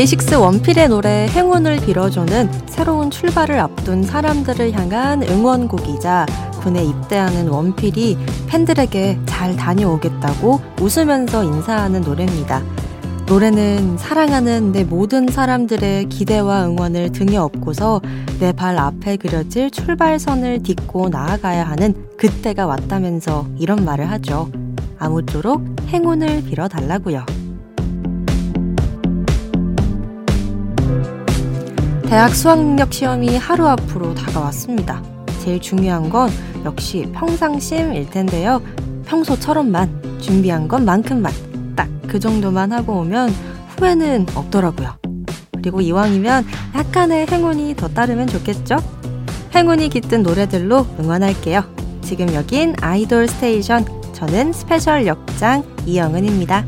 데이식스 원필의 노래 행운을 빌어줘는 새로운 출발을 앞둔 사람들을 향한 응원곡이자 군에 입대하는 원필이 팬들에게 잘 다녀오겠다고 웃으면서 인사하는 노래입니다. 노래는 사랑하는 내 모든 사람들의 기대와 응원을 등에 업고서 내 발 앞에 그려질 출발선을 딛고 나아가야 하는 그때가 왔다면서 이런 말을 하죠. 아무쪼록 행운을 빌어달라고요. 대학 수학능력 시험이 하루 앞으로 다가왔습니다. 제일 중요한 건 역시 평상심일 텐데요. 평소처럼만 준비한 것만큼만 딱 그 정도만 하고 오면 후회는 없더라고요. 그리고 이왕이면 약간의 행운이 더 따르면 좋겠죠? 행운이 깃든 노래들로 응원할게요. 지금 여긴 아이돌 스테이션. 저는 special 역장 이영은입니다.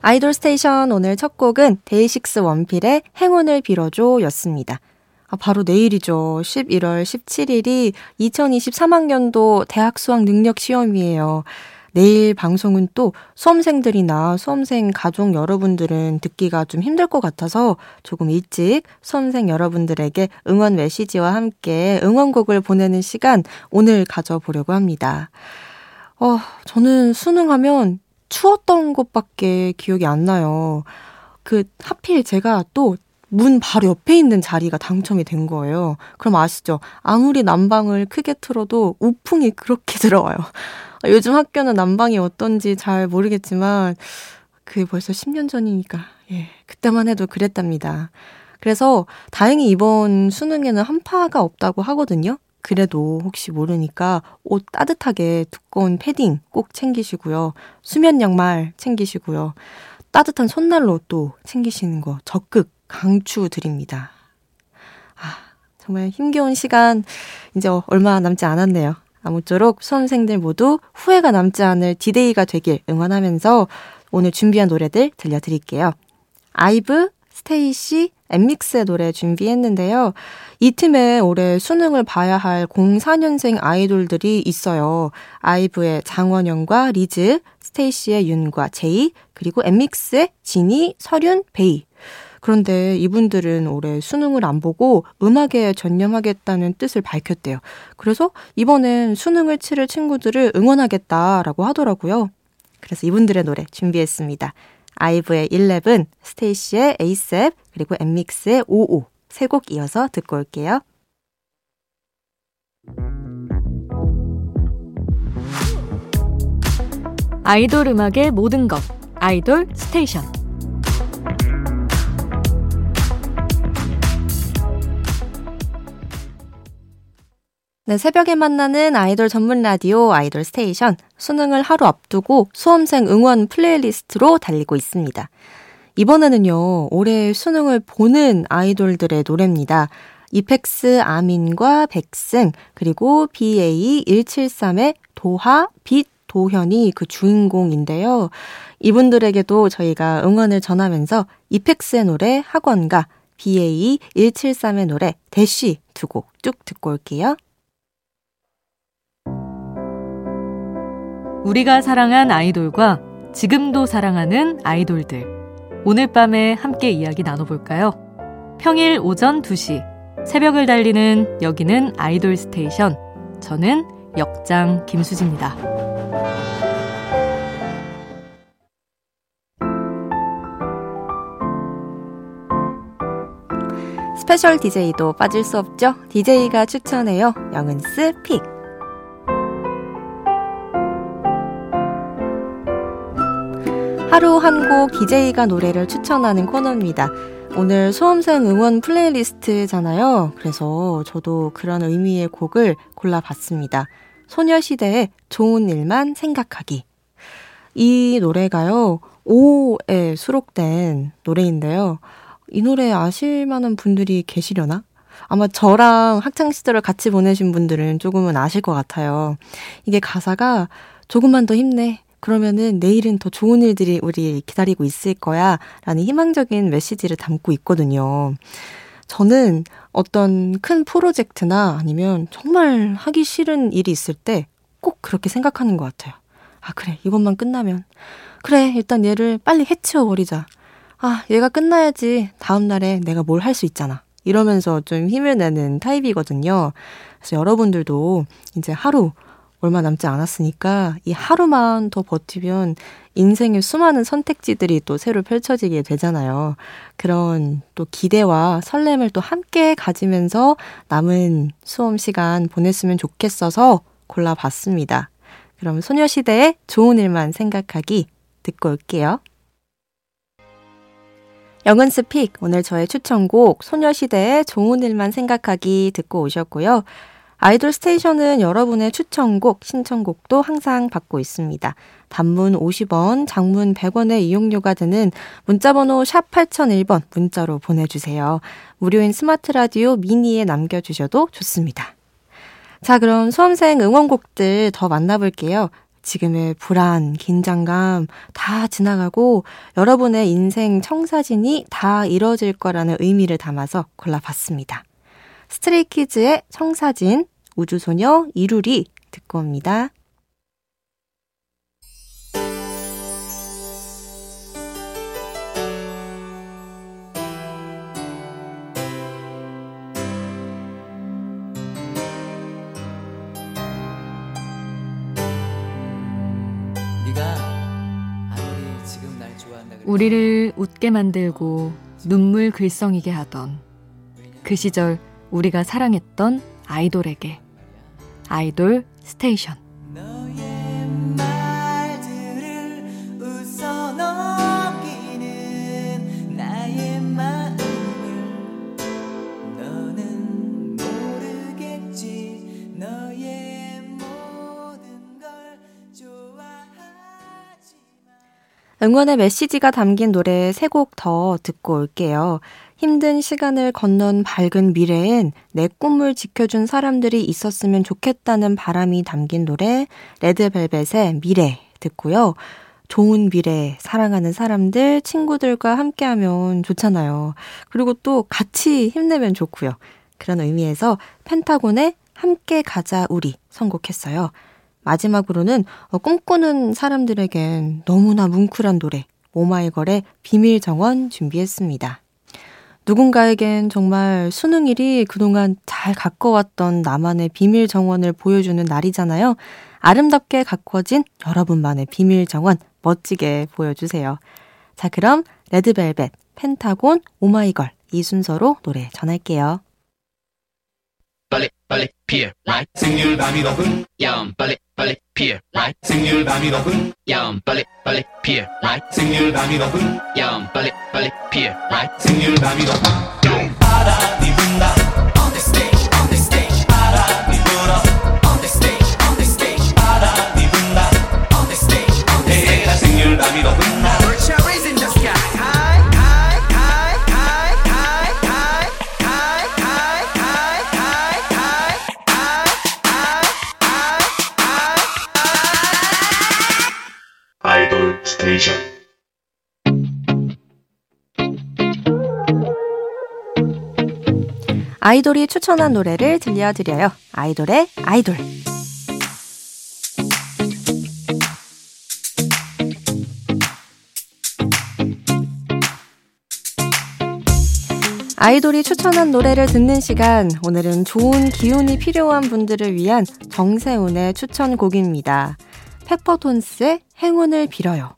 아이돌 스테이션 오늘 첫 곡은 데이식스 원필의 행운을 빌어줘 였습니다. 아, 바로 내일이죠. 11월 17일이 2023학년도 대학 수학 능력 시험이에요. 내일 방송은 또 수험생들이나 수험생 가족 여러분들은 듣기가 좀 힘들 것 같아서 조금 일찍 수험생 여러분들에게 응원 메시지와 함께 응원곡을 보내는 시간 오늘 가져보려고 합니다. 어, 저는 수능하면 추웠던 것밖에 기억이 안 나요. 그 하필 제가 또 문 바로 옆에 있는 자리가 당첨이 된 거예요. 그럼 아시죠? 아무리 난방을 크게 틀어도 우풍이 그렇게 들어와요. 요즘 학교는 난방이 어떤지 잘 모르겠지만 그게 벌써 10년 전이니까 예, 그때만 해도 그랬답니다. 그래서 다행히 이번 수능에는 한파가 없다고 하거든요. 그래도 혹시 모르니까 옷 따뜻하게 두꺼운 패딩 꼭 챙기시고요. 수면 양말 챙기시고요. 따뜻한 손난로 또 챙기시는 거 적극 강추드립니다. 아, 정말 힘겨운 시간 이제 얼마 남지 않았네요. 아무쪼록 수험생들 모두 후회가 남지 않을 디데이가 되길 응원하면서 오늘 준비한 노래들 들려드릴게요. 아이브, 스테이시, 엔믹스의 노래 준비했는데요. 이 팀에 올해 수능을 봐야 할 04년생 아이돌들이 있어요. 아이브의 장원영과 리즈, 스테이시의 윤과 제이, 그리고 엔믹스의 지니, 설윤, 베이. 그런데 이분들은 올해 수능을 안 보고 음악에 전념하겠다는 뜻을 밝혔대요. 그래서 이번엔 수능을 치를 친구들을 응원하겠다라고 하더라고요. 그래서 이분들의 노래 준비했습니다. 아이브의 11, 스테이시의 ASAP, 그리고 엔믹스의 O.O. 세 곡 이어서 듣고 올게요. 아이돌 음악의 모든 것. 아이돌 스테이션. 네, 새벽에 만나는 아이돌 전문 라디오 아이돌 스테이션. 수능을 하루 앞두고 수험생 응원 playlist로 달리고 있습니다. 이번에는요, 올해 수능을 보는 아이돌들의 노래입니다. 이펙스 아민과 백승, 그리고 BAE173의 도하, 빛, 도현이 그 주인공인데요. 이분들에게도 저희가 응원을 전하면서 이펙스의 노래 학원가 BA173의 노래 대쉬 두 곡 쭉 듣고 올게요. 우리가 사랑한 아이돌과 지금도 사랑하는 아이돌들. 오늘 밤에 함께 이야기 나눠볼까요? 평일 오전 2시. 새벽을 달리는 여기는 아이돌 스테이션. 저는 역장 김수지입니다. special DJ도 빠질 수 없죠. DJ가 추천해요. 영은's pick. 하루 한 곡 DJ가 노래를 추천하는 코너입니다. 오늘 수험생 응원 playlist잖아요. 그래서 저도 그런 의미의 곡을 골라봤습니다. 소녀시대의 좋은 일만 생각하기. 이 노래가요, 5에 수록된 노래인데요. 이 노래 아실 만한 분들이 계시려나? 아마 저랑 학창시절을 같이 보내신 분들은 조금은 아실 것 같아요. 이게 가사가 조금만 더 힘내. 그러면은 내일은 더 좋은 일들이 우리 기다리고 있을 거야. 라는 희망적인 메시지를 담고 있거든요. 저는 어떤 큰 프로젝트나 아니면 정말 하기 싫은 일이 있을 때 꼭 그렇게 생각하는 것 같아요. 아, 그래. 이것만 끝나면. 그래. 일단 얘를 빨리 해치워버리자. 아, 얘가 끝나야지. 다음날에 내가 뭘 할 수 있잖아. 이러면서 좀 힘을 내는 타입이거든요. 그래서 여러분들도 이제 하루 얼마 남지 않았으니까 이 하루만 더 버티면 인생의 수많은 선택지들이 또 새로 펼쳐지게 되잖아요. 그런 또 기대와 설렘을 또 함께 가지면서 남은 수험 시간 보냈으면 좋겠어서 골라봤습니다. 그럼 소녀시대의 좋은 일만 생각하기 듣고 올게요. 영은 스픽 오늘 저의 추천곡 소녀시대의 좋은 일만 생각하기 듣고 오셨고요. 아이돌 스테이션은 여러분의 추천곡, 신청곡도 항상 받고 있습니다. 단문 50원, 장문 100원의 이용료가 드는 문자번호 샵 8001번 문자로 보내주세요. 무료인 스마트 라디오 미니에 남겨주셔도 좋습니다. 자, 그럼 수험생 응원곡들 더 만나볼게요. 지금의 불안, 긴장감 다 지나가고 여러분의 인생 청사진이 다 이뤄질 거라는 의미를 담아서 골라봤습니다. 스트레이키즈의 청사진, 우주소녀 이루리 듣고 옵니다. 우리를 웃게 만들고 눈물 글썽이게 하던 그 시절 우리가 사랑했던 아이돌에게. 아이돌 스테이션 응원의 메시지가 담긴 노래 세 곡 더 듣고 올게요. 힘든 시간을 건넌 밝은 미래엔 내 꿈을 지켜준 사람들이 있었으면 좋겠다는 바람이 담긴 노래 레드벨벳의 미래 듣고요. 좋은 미래, 사랑하는 사람들, 친구들과 함께하면 좋잖아요. 그리고 또 같이 힘내면 좋고요. 그런 의미에서 펜타곤의 함께 가자 우리 선곡했어요. 마지막으로는 어, 꿈꾸는 사람들에겐 너무나 뭉클한 노래 오마이걸의 비밀 정원 준비했습니다. 누군가에겐 정말 수능일이 그동안 잘 가꿔왔던 나만의 비밀 정원을 보여주는 날이잖아요. 아름답게 가꿔진 여러분만의 비밀 정원 멋지게 보여주세요. 자, 그럼 레드벨벳, 펜타곤, 오마이걸 이 순서로 노래 전할게요. 빨리 빨리 피어 라이 생률 밤이 높은 야음 빨리 빨리 피어 라이 생률 밤이 높은 야음 빨리 빨리 피어 라이 생률 밤이 높은 야음 빨리 빨리 피어 라이 생률 밤이 높은 바람이 분다 스테이션 아이돌이 추천한 노래를 들려드려요. 아이돌의 아이돌. 아이돌이 추천한 노래를 듣는 시간. 오늘은 좋은 기운이 필요한 분들을 위한 정세훈의 추천곡입니다. 페퍼톤스의 행운을 빌어요.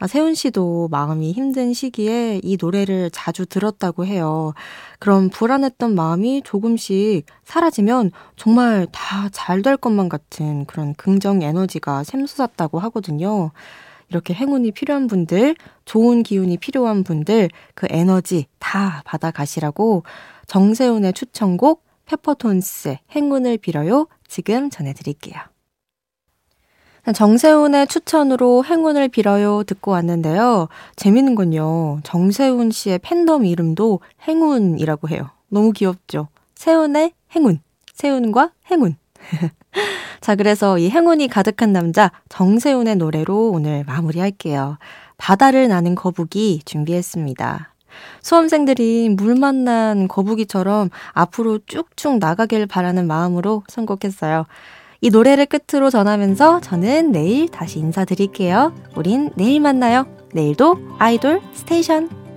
아, 세훈 씨도 마음이 힘든 시기에 이 노래를 자주 들었다고 해요. 그럼 불안했던 마음이 조금씩 사라지면 정말 다 잘 될 것만 같은 그런 긍정 에너지가 샘솟았다고 하거든요. 이렇게 행운이 필요한 분들, 좋은 기운이 필요한 분들, 그 에너지 다 받아가시라고 정세훈의 추천곡 페퍼톤스의 행운을 빌어요. 지금 전해드릴게요. 정세훈의 추천으로 행운을 빌어요 듣고 왔는데요. 재밌는 건요. 정세훈 씨의 팬덤 이름도 행운이라고 해요. 너무 귀엽죠? 세훈의 행운. 세훈과 행운. 자, 그래서 이 행운이 가득한 남자 정세훈의 노래로 오늘 마무리할게요. 바다를 나는 거북이 준비했습니다. 수험생들이 물 만난 거북이처럼 앞으로 쭉쭉 나가길 바라는 마음으로 선곡했어요. 이 노래를 끝으로 전하면서 저는 내일 다시 인사드릴게요. 우린 내일 만나요. 내일도 아이돌 스테이션.